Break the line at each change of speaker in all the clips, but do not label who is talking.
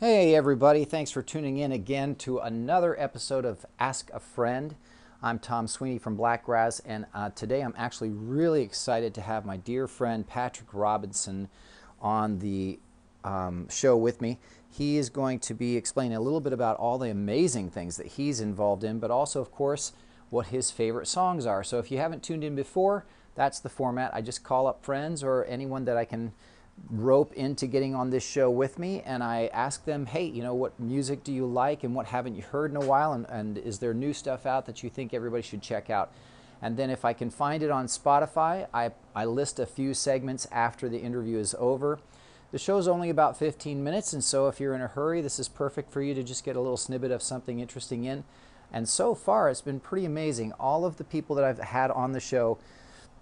Hey, everybody. Thanks for tuning in again to another episode of Ask a Friend. I'm Tom Sweeney from Blackgrass, and uh, today I'm actually really excited to have my dear friend Patrick Robinson on the um, show with me. He is going to be explaining a little bit about all the amazing things that he's involved in, but also, of course, what his favorite songs are. So if you haven't tuned in before, that's the format. I just call up friends or anyone that I can rope into getting on this show with me and I ask them, hey, you know, what music do you like and what haven't you heard in a while? And, and is there new stuff out that you think everybody should check out? And then if I can find it on Spotify, I, I list a few segments after the interview is over. The show is only about 15 minutes, and so if you're in a hurry, this is perfect for you to just get a little snippet of something interesting in. And so far, it's been pretty amazing. All of the people that I've had on the show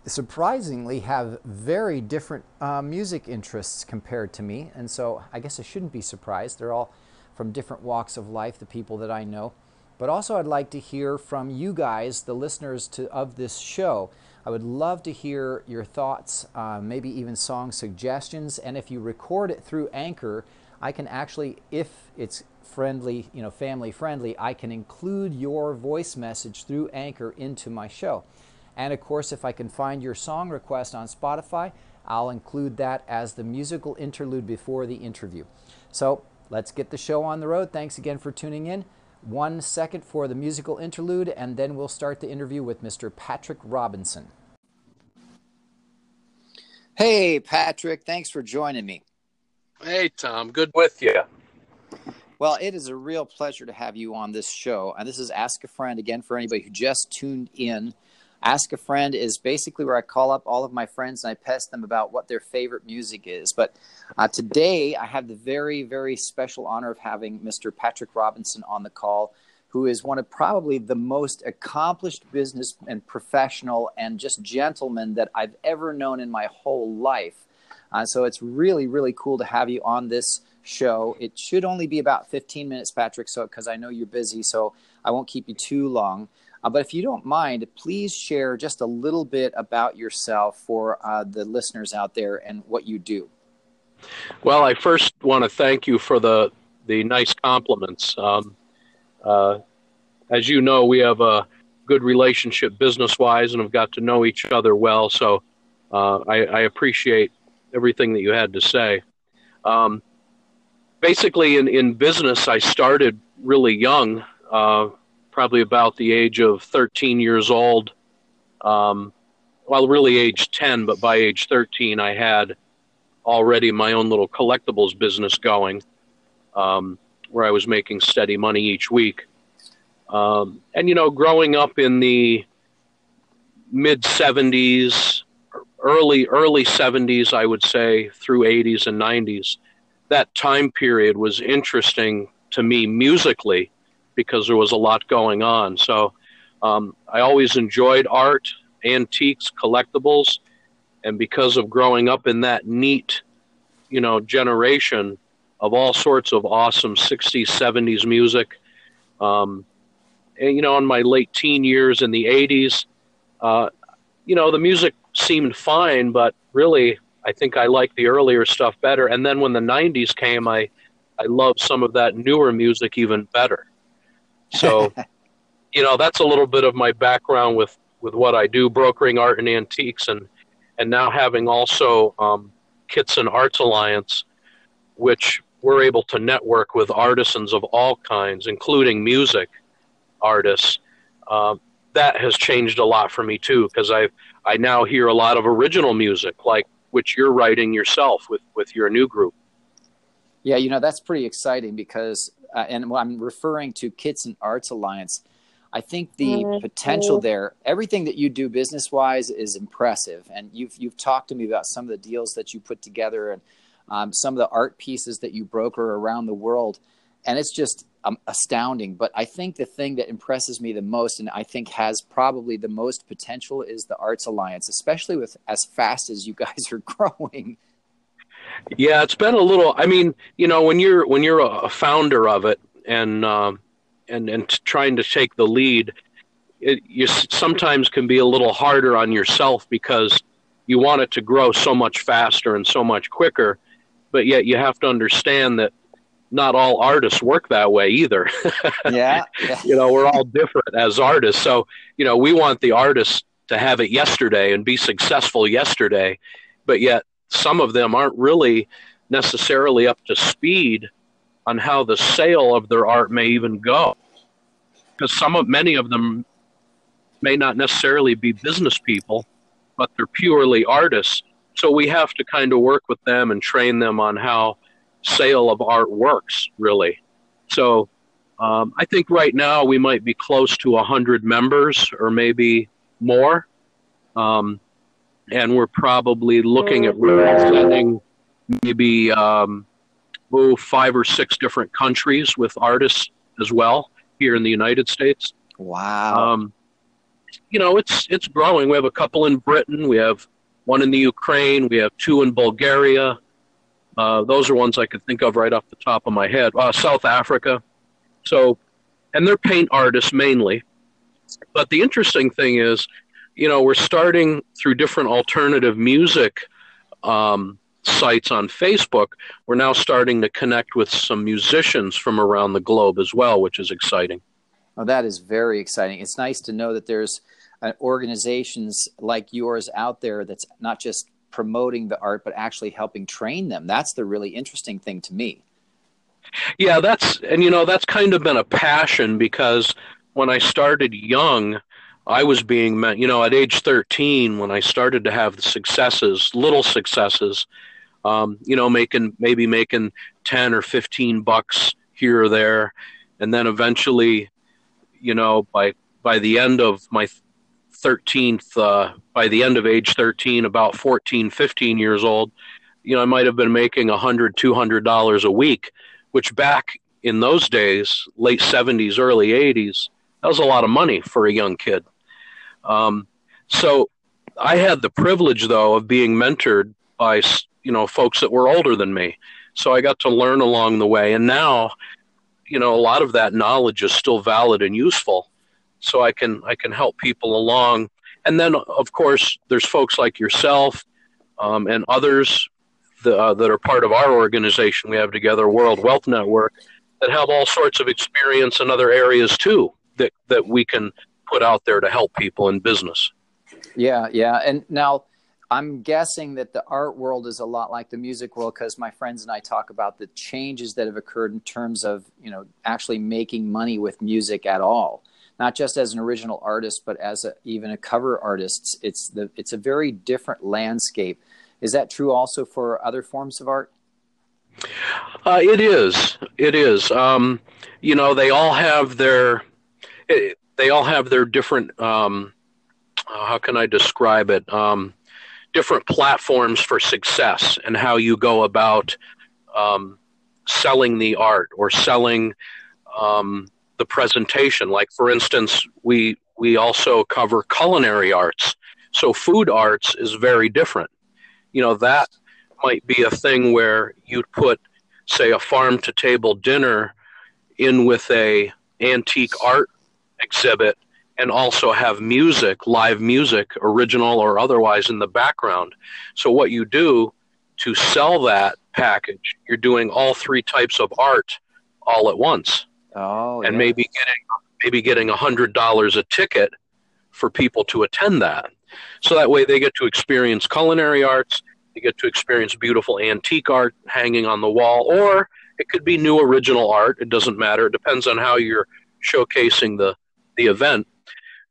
surprisingly have very different uh, music interests compared to me. And so I guess I shouldn't be surprised. They're all from different walks of life, the people that I know. But also, I'd like to hear from you guys, the listeners to, of this show. I would love to hear your thoughts, uh, maybe even song suggestions. And if you record it through Anchor, I can actually, if it's friendly, you know, family friendly, I can include your voice message through Anchor into my show. And of course, if I can find your song request on Spotify, I'll include that as the musical interlude before the interview. So let's get the show on the road. Thanks again for tuning in. One second for the musical interlude, and then we'll start the interview with Mr. Patrick Robinson. Hey, Patrick, thanks for joining me.
Hey, Tom, good with you.
Well, it is a real pleasure to have you on this show. And this is Ask a Friend again for anybody who just tuned in. Ask a Friend is basically where I call up all of my friends and I pest them about what their favorite music is. But uh, today I have the very, very special honor of having Mr. Patrick Robinson on the call, who is one of probably the most accomplished business and professional and just gentleman that I've ever known in my whole life. Uh, so it's really, really cool to have you on this show. It should only be about 15 minutes, Patrick, so because I know you're busy, so I won't keep you too long. Uh, but if you don't mind, please share just a little bit about yourself for uh, the listeners out there and what you do.
Well, I first want to thank you for the the nice compliments. Um, uh, as you know, we have a good relationship business wise, and have got to know each other well. So uh, I, I, appreciate everything that you had to say. Um, basically, in in business, I started really young. Probably about the age of 13 years old. Um, well, really age 10, but by age 13, I had already my own little collectibles business going um, where I was making steady money each week. Um, and, you know, growing up in the mid 70s, early, early 70s, I would say, through 80s and 90s, that time period was interesting to me musically because there was a lot going on. So um, I always enjoyed art, antiques, collectibles, and because of growing up in that neat, you know, generation of all sorts of awesome 60s, 70s music, um, and, you know, in my late teen years in the 80s, uh, you know, the music seemed fine, but really, I think I liked the earlier stuff better. And then when the 90s came, I, I loved some of that newer music even better. So, you know, that's a little bit of my background with with what I do, brokering art and antiques, and and now having also um, Kitson Arts Alliance, which we're able to network with artisans of all kinds, including music artists. Um, that has changed a lot for me too, because I I now hear a lot of original music, like which you're writing yourself with with your new group.
Yeah, you know that's pretty exciting because uh, and I'm referring to Kitson Arts Alliance. I think the mm-hmm. potential there, everything that you do business wise is impressive. And you've, you've talked to me about some of the deals that you put together and um, some of the art pieces that you broker around the world. And it's just um, astounding. But I think the thing that impresses me the most and I think has probably the most potential is the Arts Alliance, especially with as fast as you guys are growing.
Yeah, it's been a little. I mean, you know, when you're when you're a founder of it and um, and and trying to take the lead, it you sometimes can be a little harder on yourself because you want it to grow so much faster and so much quicker, but yet you have to understand that not all artists work that way either.
yeah.
you know, we're all different as artists. So, you know, we want the artists to have it yesterday and be successful yesterday, but yet some of them aren't really necessarily up to speed on how the sale of their art may even go. Because some of many of them may not necessarily be business people, but they're purely artists. So we have to kind of work with them and train them on how sale of art works, really. So um, I think right now we might be close to 100 members or maybe more. Um, and we're probably looking at representing maybe um, oh, five or six different countries with artists as well here in the United States.
Wow.
Um, you know, it's it's growing. We have a couple in Britain. We have one in the Ukraine. We have two in Bulgaria. Uh, those are ones I could think of right off the top of my head. Uh, South Africa. So, and they're paint artists mainly. But the interesting thing is, you know, we're starting through different alternative music um, sites on Facebook. We're now starting to connect with some musicians from around the globe as well, which is exciting.
Oh, that is very exciting. It's nice to know that there's uh, organizations like yours out there that's not just promoting the art, but actually helping train them. That's the really interesting thing to me.
Yeah, that's, and you know, that's kind of been a passion because when I started young, I was being, you know, at age 13, when I started to have the successes, little successes, um, you know, making, maybe making 10 or 15 bucks here or there. And then eventually, you know, by, by the end of my 13th, uh, by the end of age 13, about 14, 15 years old, you know, I might have been making a hundred, two hundred dollars a week, which back in those days, late 70s, early 80s, that was a lot of money for a young kid. Um, so I had the privilege, though, of being mentored by, you know, folks that were older than me. So I got to learn along the way. And now, you know, a lot of that knowledge is still valid and useful so I can I can help people along. And then, of course, there's folks like yourself um, and others that, uh, that are part of our organization we have together, World Wealth Network, that have all sorts of experience in other areas too that that we can put out there to help people in business.
Yeah, yeah, and now. I'm guessing that the art world is a lot like the music world because my friends and I talk about the changes that have occurred in terms of you know actually making money with music at all not just as an original artist, but as a, even a cover artist. It's the it's a very different landscape. Is that true also for other forms of art?
Uh, it is. It is. Um, you know, they all have their it, they all have their different. Um, uh, how can I describe it? Um, different platforms for success and how you go about um, selling the art or selling um, the presentation. Like for instance, we we also cover culinary arts. So food arts is very different. You know, that might be a thing where you'd put say a farm to table dinner in with a antique art exhibit and also have music, live music, original or otherwise in the background. So what you do to sell that package, you're doing all three types of art all at once.
Oh,
and maybe getting maybe getting a hundred dollars a ticket for people to attend that. So that way they get to experience culinary arts, they get to experience beautiful antique art hanging on the wall, or it could be new original art. It doesn't matter. It depends on how you're showcasing the the event.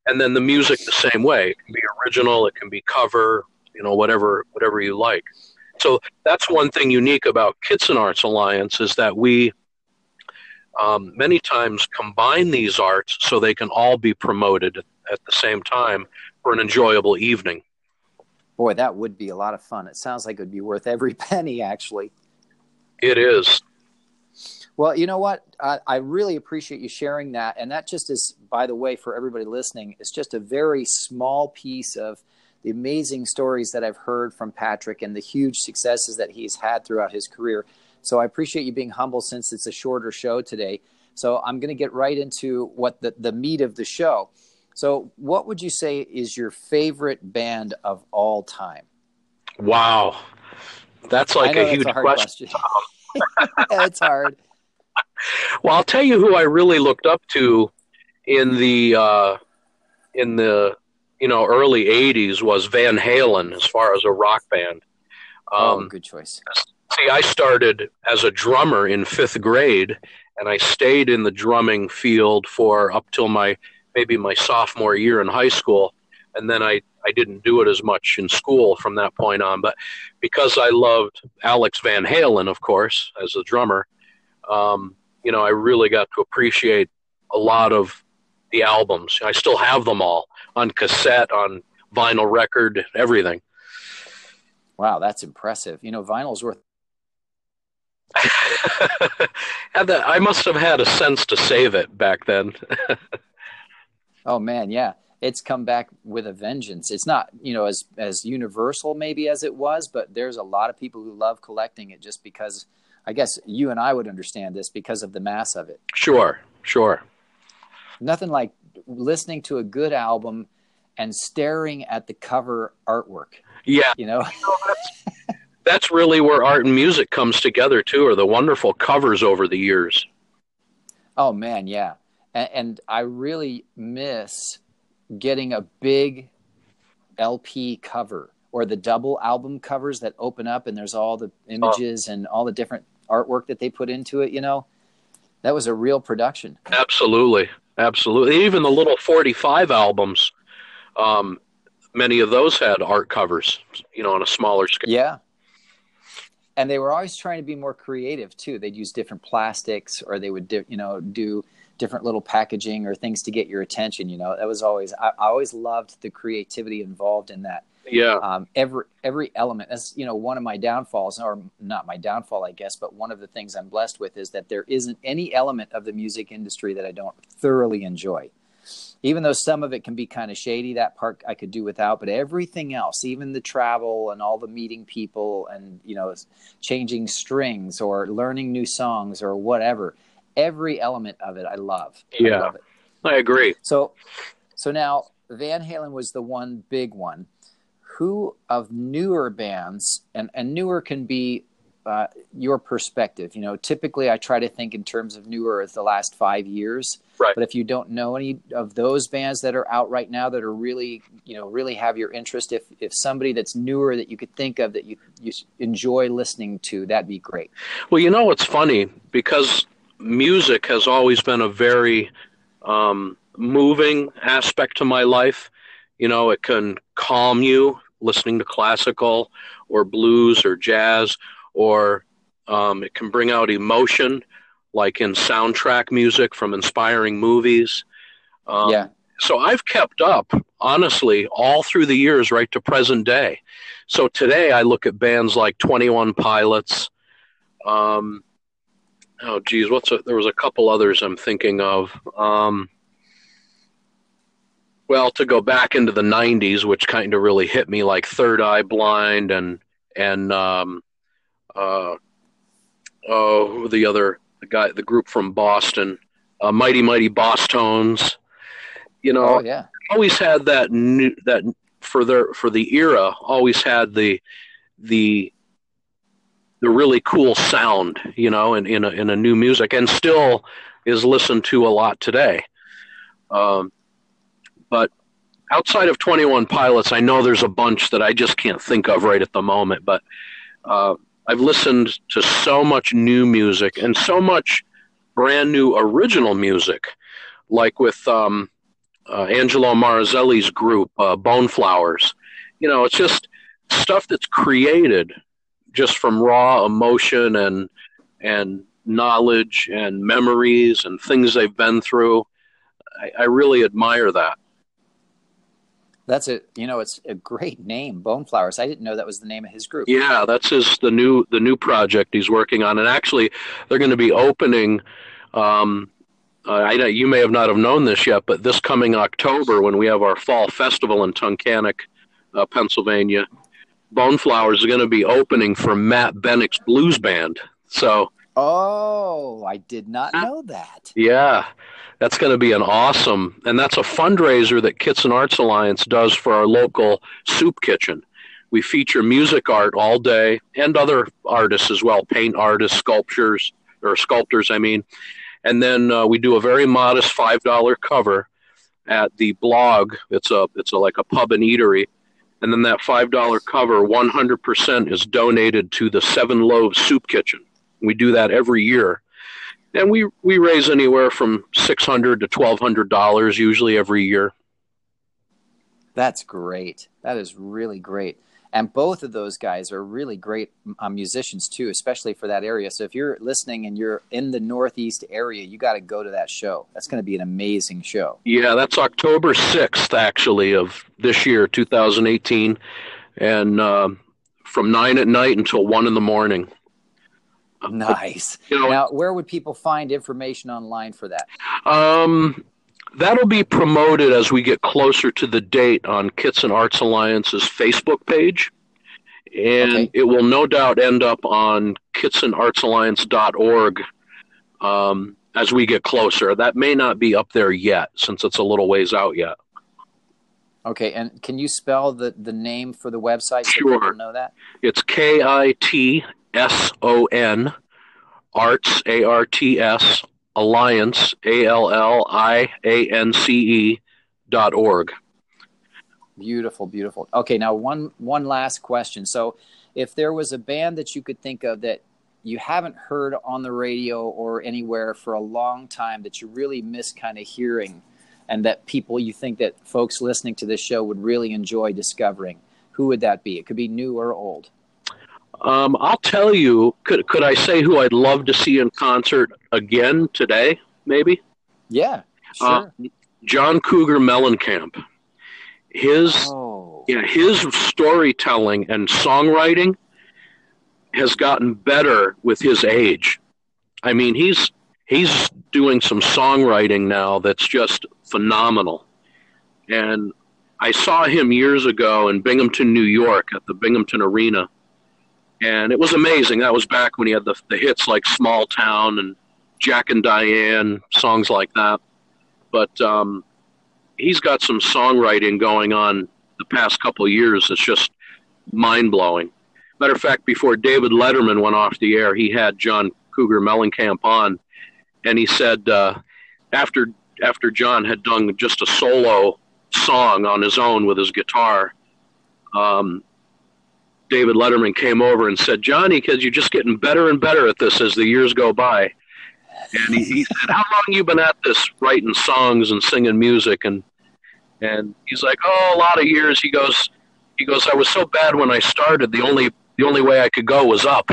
And then the music the same way. It can be original, it can be cover, you know, whatever whatever you like. So that's one thing unique about Kitson Arts Alliance is that we um, many times combine these arts so they can all be promoted at the same time for an enjoyable evening.
Boy, that would be a lot of fun. It sounds like it would be worth every penny, actually.
It is.
Well, you know what? I, I, really appreciate you sharing that. And that just is, by the way, for everybody listening, it's just a very small piece of the amazing stories that I've heard from Patrick and the huge successes that he's had throughout his career. So I appreciate you being humble since it's a shorter show today. So I'm going to get right into what the, the meat of the show. So, what would you say is your favorite band of all time?
Wow. That's like a huge a question. question.
it's hard.
well, I'll tell you who I really looked up to in the uh, in the you know early '80s was Van Halen as far as a rock band.
Um, oh, good choice.
See, I started as a drummer in fifth grade, and I stayed in the drumming field for up till my maybe my sophomore year in high school, and then I I didn't do it as much in school from that point on. But because I loved Alex Van Halen, of course, as a drummer, um, you know, I really got to appreciate a lot of the albums. I still have them all on cassette, on vinyl record, everything.
Wow, that's impressive. You know, vinyl's worth.
I must have had a sense to save it back then.
oh man, yeah, it's come back with a vengeance. It's not, you know, as as universal maybe as it was, but there's a lot of people who love collecting it just because. I guess you and I would understand this because of the mass of it.
Sure, sure.
Nothing like listening to a good album and staring at the cover artwork.
Yeah.
You know,
that's, that's really where art and music comes together too, are the wonderful covers over the years.
Oh man, yeah. And, and I really miss getting a big LP cover or the double album covers that open up and there's all the images oh. and all the different artwork that they put into it, you know. That was a real production.
Absolutely. Absolutely. Even the little 45 albums, um, many of those had art covers, you know, on a smaller scale.
Yeah. And they were always trying to be more creative too. They'd use different plastics or they would, di- you know, do different little packaging or things to get your attention. You know, that was always, I, I always loved the creativity involved in that.
Yeah.
Um, every every element. That's you know one of my downfalls, or not my downfall, I guess, but one of the things I'm blessed with is that there isn't any element of the music industry that I don't thoroughly enjoy. Even though some of it can be kind of shady, that part I could do without. But everything else, even the travel and all the meeting people and you know changing strings or learning new songs or whatever, every element of it I love.
Yeah,
I, love
I agree.
So, so now Van Halen was the one big one who of newer bands and and newer can be uh, your perspective. You know, typically I try to think in terms of newer as the last five years.
Right.
But if you don't know any of those bands that are out right now that are really, you know, really have your interest, if if somebody that's newer that you could think of that you you enjoy listening to, that'd be great.
Well, you know, it's funny because music has always been a very um, moving aspect to my life. You know, it can calm you listening to classical or blues or jazz, or um, it can bring out emotion, like in soundtrack music from inspiring movies.
Um, yeah.
So I've kept up, honestly, all through the years, right to present day. So today I look at bands like Twenty One Pilots. Um, oh, geez, what's a, there was a couple others I'm thinking of. Um, well to go back into the 90s which kind of really hit me like third eye blind and and um uh oh the other the guy the group from boston uh, mighty mighty Bosstones. You know
oh, yeah.
always had that new that for their for the era always had the the the really cool sound you know in in a, in a new music and still is listened to a lot today. Um but outside of 21 Pilots, I know there's a bunch that I just can't think of right at the moment. But uh, I've listened to so much new music and so much brand new original music, like with um, uh, Angelo Marizelli's group, uh, Bone Flowers. You know, it's just stuff that's created just from raw emotion and and knowledge and memories and things they've been through. I, I really admire that.
That's a you know it's a great name, Bone Flowers. I didn't know that was the name of his group.
Yeah, that's his the new the new project he's working on, and actually they're going to be opening. Um, uh, I you may have not have known this yet, but this coming October when we have our fall festival in Tunkhannock, uh, Pennsylvania, Bone Flowers is going to be opening for Matt Bennick's blues band. So.
Oh, I did not know that.
Yeah, that's going to be an awesome, and that's a fundraiser that Kitson Arts Alliance does for our local soup kitchen. We feature music art all day and other artists as well, paint artists, sculptures, or sculptors, I mean. And then uh, we do a very modest five dollar cover at the blog. It's a it's a like a pub and eatery, and then that five dollar cover, one hundred percent is donated to the Seven Loaves Soup Kitchen. We do that every year, and we we raise anywhere from six hundred to twelve hundred dollars usually every year.
That's great. That is really great. And both of those guys are really great uh, musicians too, especially for that area. So if you're listening and you're in the Northeast area, you got to go to that show. That's going to be an amazing show.
Yeah, that's October 6th, actually, of this year, 2018. And uh, from 9 at night until 1 in the morning.
Nice. You know, now, where would people find information online for that?
Um, that'll be promoted as we get closer to the date on Kitson Arts Alliance's Facebook page. And okay. it will no doubt end up on kitsonartsalliance.org um, as we get closer. That may not be up there yet since it's a little ways out yet.
Okay, and can you spell the, the name for the website so
sure.
people know that?
It's K I T S O N Arts A R T S Alliance, A L L I A N C E dot org.
Beautiful, beautiful. Okay, now one one last question. So, if there was a band that you could think of that you haven't heard on the radio or anywhere for a long time that you really miss kind of hearing, and that people you think that folks listening to this show would really enjoy discovering, who would that be? It could be new or old.
Um, I'll tell you. Could could I say who I'd love to see in concert again today? Maybe.
Yeah. Uh, sure. Uh,
John Cougar Mellencamp. His oh. yeah, his storytelling and songwriting has gotten better with his age. I mean, he's he's doing some songwriting now that's just phenomenal. And I saw him years ago in Binghamton, New York, at the Binghamton Arena and it was amazing. That was back when he had the the hits like "Small Town" and "Jack and Diane," songs like that. But um, he's got some songwriting going on the past couple years that's just mind blowing. Matter of fact, before David Letterman went off the air, he had John Cougar Mellencamp on, and he said uh, after after John had done just a solo song on his own with his guitar, um, David Letterman came over and said, Johnny, because you're just getting better and better at this as the years go by. And he, he said, How long you been at this writing songs and singing music? And and he's like, Oh, a lot of years. He goes he goes, I was so bad when I started, the only the only way I could go was up.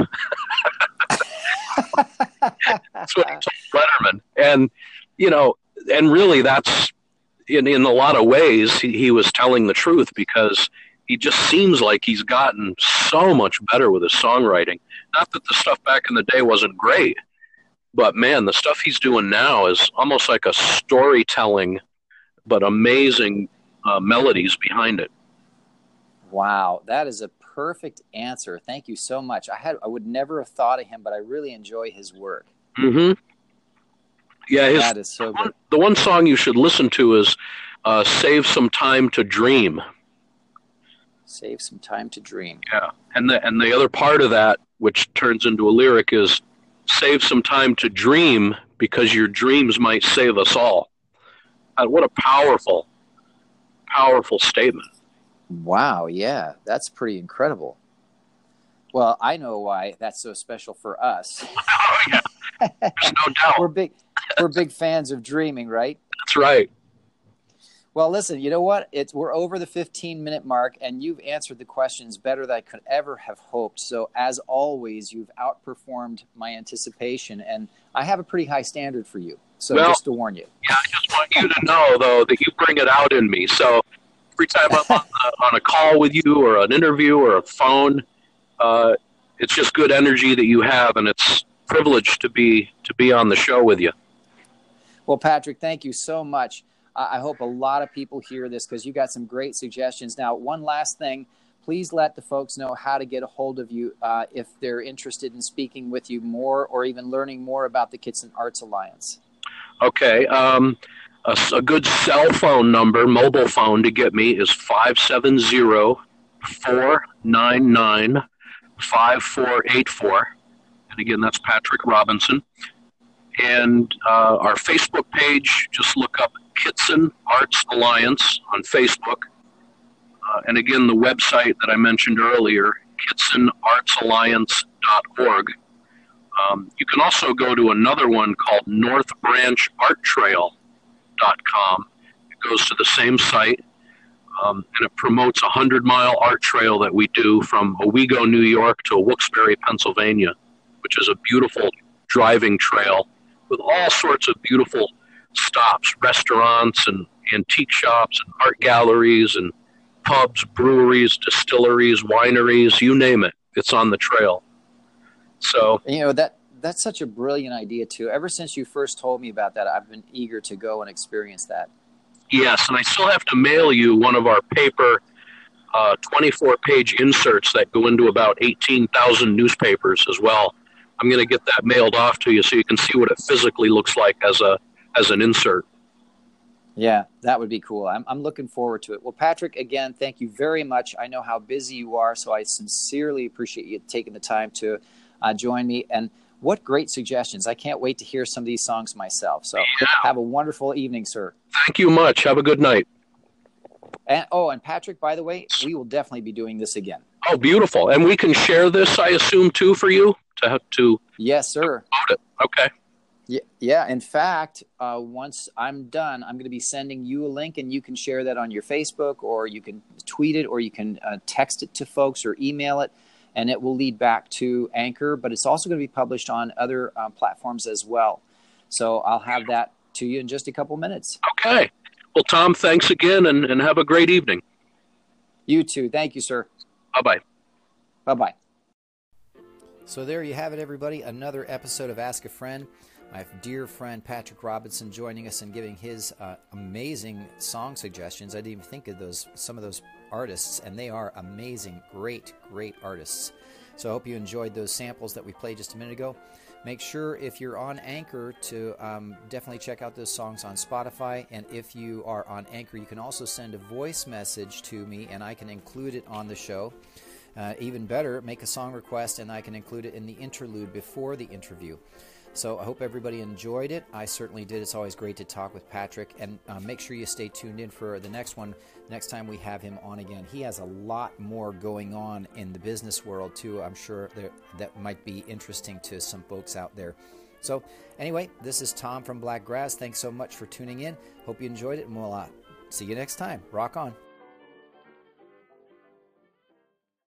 that's what he told Letterman. And you know, and really that's in in a lot of ways he, he was telling the truth because he just seems like he's gotten so much better with his songwriting. Not that the stuff back in the day wasn't great, but man, the stuff he's doing now is almost like a storytelling, but amazing uh, melodies behind it.
Wow, that is a perfect answer. Thank you so much. I had I would never have thought of him, but I really enjoy his work.
Mm-hmm. Yeah, his,
that is so
good. The one song you should listen to is uh, "Save Some Time to Dream."
Save some time to dream.
Yeah, and the and the other part of that, which turns into a lyric, is save some time to dream because your dreams might save us all. Uh, what a powerful, powerful statement.
Wow, yeah, that's pretty incredible. Well, I know why that's so special for us.
oh yeah, there's no doubt.
we're big, we're big fans of dreaming, right?
That's right.
Well, listen, you know what? It's we're over the 15 minute mark, and you've answered the questions better than I could ever have hoped. So, as always, you've outperformed my anticipation, and I have a pretty high standard for you. So, well, just to warn you.
Yeah, I just want you to know, though, that you bring it out in me. So, every time I'm on, a, on a call with you, or an interview, or a phone, uh, it's just good energy that you have, and it's privileged to be to be on the show with you.
Well, Patrick, thank you so much. I hope a lot of people hear this because you got some great suggestions. Now, one last thing please let the folks know how to get a hold of you uh, if they're interested in speaking with you more or even learning more about the Kitson Arts Alliance.
Okay. Um, a, a, good cell phone number, mobile phone to get me is 570 499 5484. And again, that's Patrick Robinson. And uh, our Facebook page, just look up Kitson Arts Alliance on Facebook. Uh, and again, the website that I mentioned earlier, kitsonartsalliance.org. Um, you can also go to another one called north branch art northbrancharttrail.com. It goes to the same site, um, and it promotes a 100 mile art trail that we do from Owego, New York to Wilkes-Barre, Pennsylvania, which is a beautiful driving trail with all sorts of beautiful stops, restaurants, and antique shops, and art galleries, and pubs, breweries, distilleries, wineries, you name it. It's on the trail. So
you know that that's such a brilliant idea too. Ever since you first told me about that, I've been eager to go and experience that.
Yes, and I still have to mail you one of our paper uh, 24 page inserts that go into about 18,000 newspapers as well. I'm going to get that mailed off to you so you can see what it physically looks like as a as an insert.
Yeah, that would be cool. I'm, I'm looking forward to it. Well, Patrick, again, thank you very much. I know how busy you are, so I sincerely appreciate you taking the time to uh, join me. And what great suggestions. I can't wait to hear some of these songs myself. So yeah. have a wonderful evening, sir.
Thank you much. Have a good night.
And, oh, and Patrick, by the way, we will definitely be doing this again.
Oh, beautiful. And we can share this, I assume, too, for you to to.
Yes, sir.
Okay.
Yeah, yeah. In fact, uh, once I'm done, I'm going to be sending you a link, and you can share that on your Facebook, or you can tweet it, or you can uh, text it to folks, or email it, and it will lead back to Anchor. But it's also going to be published on other uh, platforms as well. So I'll have that to you in just a couple minutes.
Okay. Well, Tom, thanks again, and, and have a great evening.
You too. Thank you, sir.
Bye bye.
Bye bye. So there you have it, everybody. Another episode of Ask a Friend my dear friend Patrick Robinson joining us and giving his uh, amazing song suggestions. I didn't even think of those some of those artists, and they are amazing, great, great artists. So I hope you enjoyed those samples that we played just a minute ago. Make sure if you're on Anchor to um, definitely check out those songs on Spotify. And if you are on Anchor, you can also send a voice message to me, and I can include it on the show. Uh, even better, make a song request, and I can include it in the interlude before the interview. So I hope everybody enjoyed it. I certainly did. It's always great to talk with Patrick. And uh, make sure you stay tuned in for the next one, next time we have him on again. He has a lot more going on in the business world, too. I'm sure that, that might be interesting to some folks out there. So, anyway, this is Tom from Black Grass. Thanks so much for tuning in. Hope you enjoyed it, and we'll uh, see you next time. Rock on.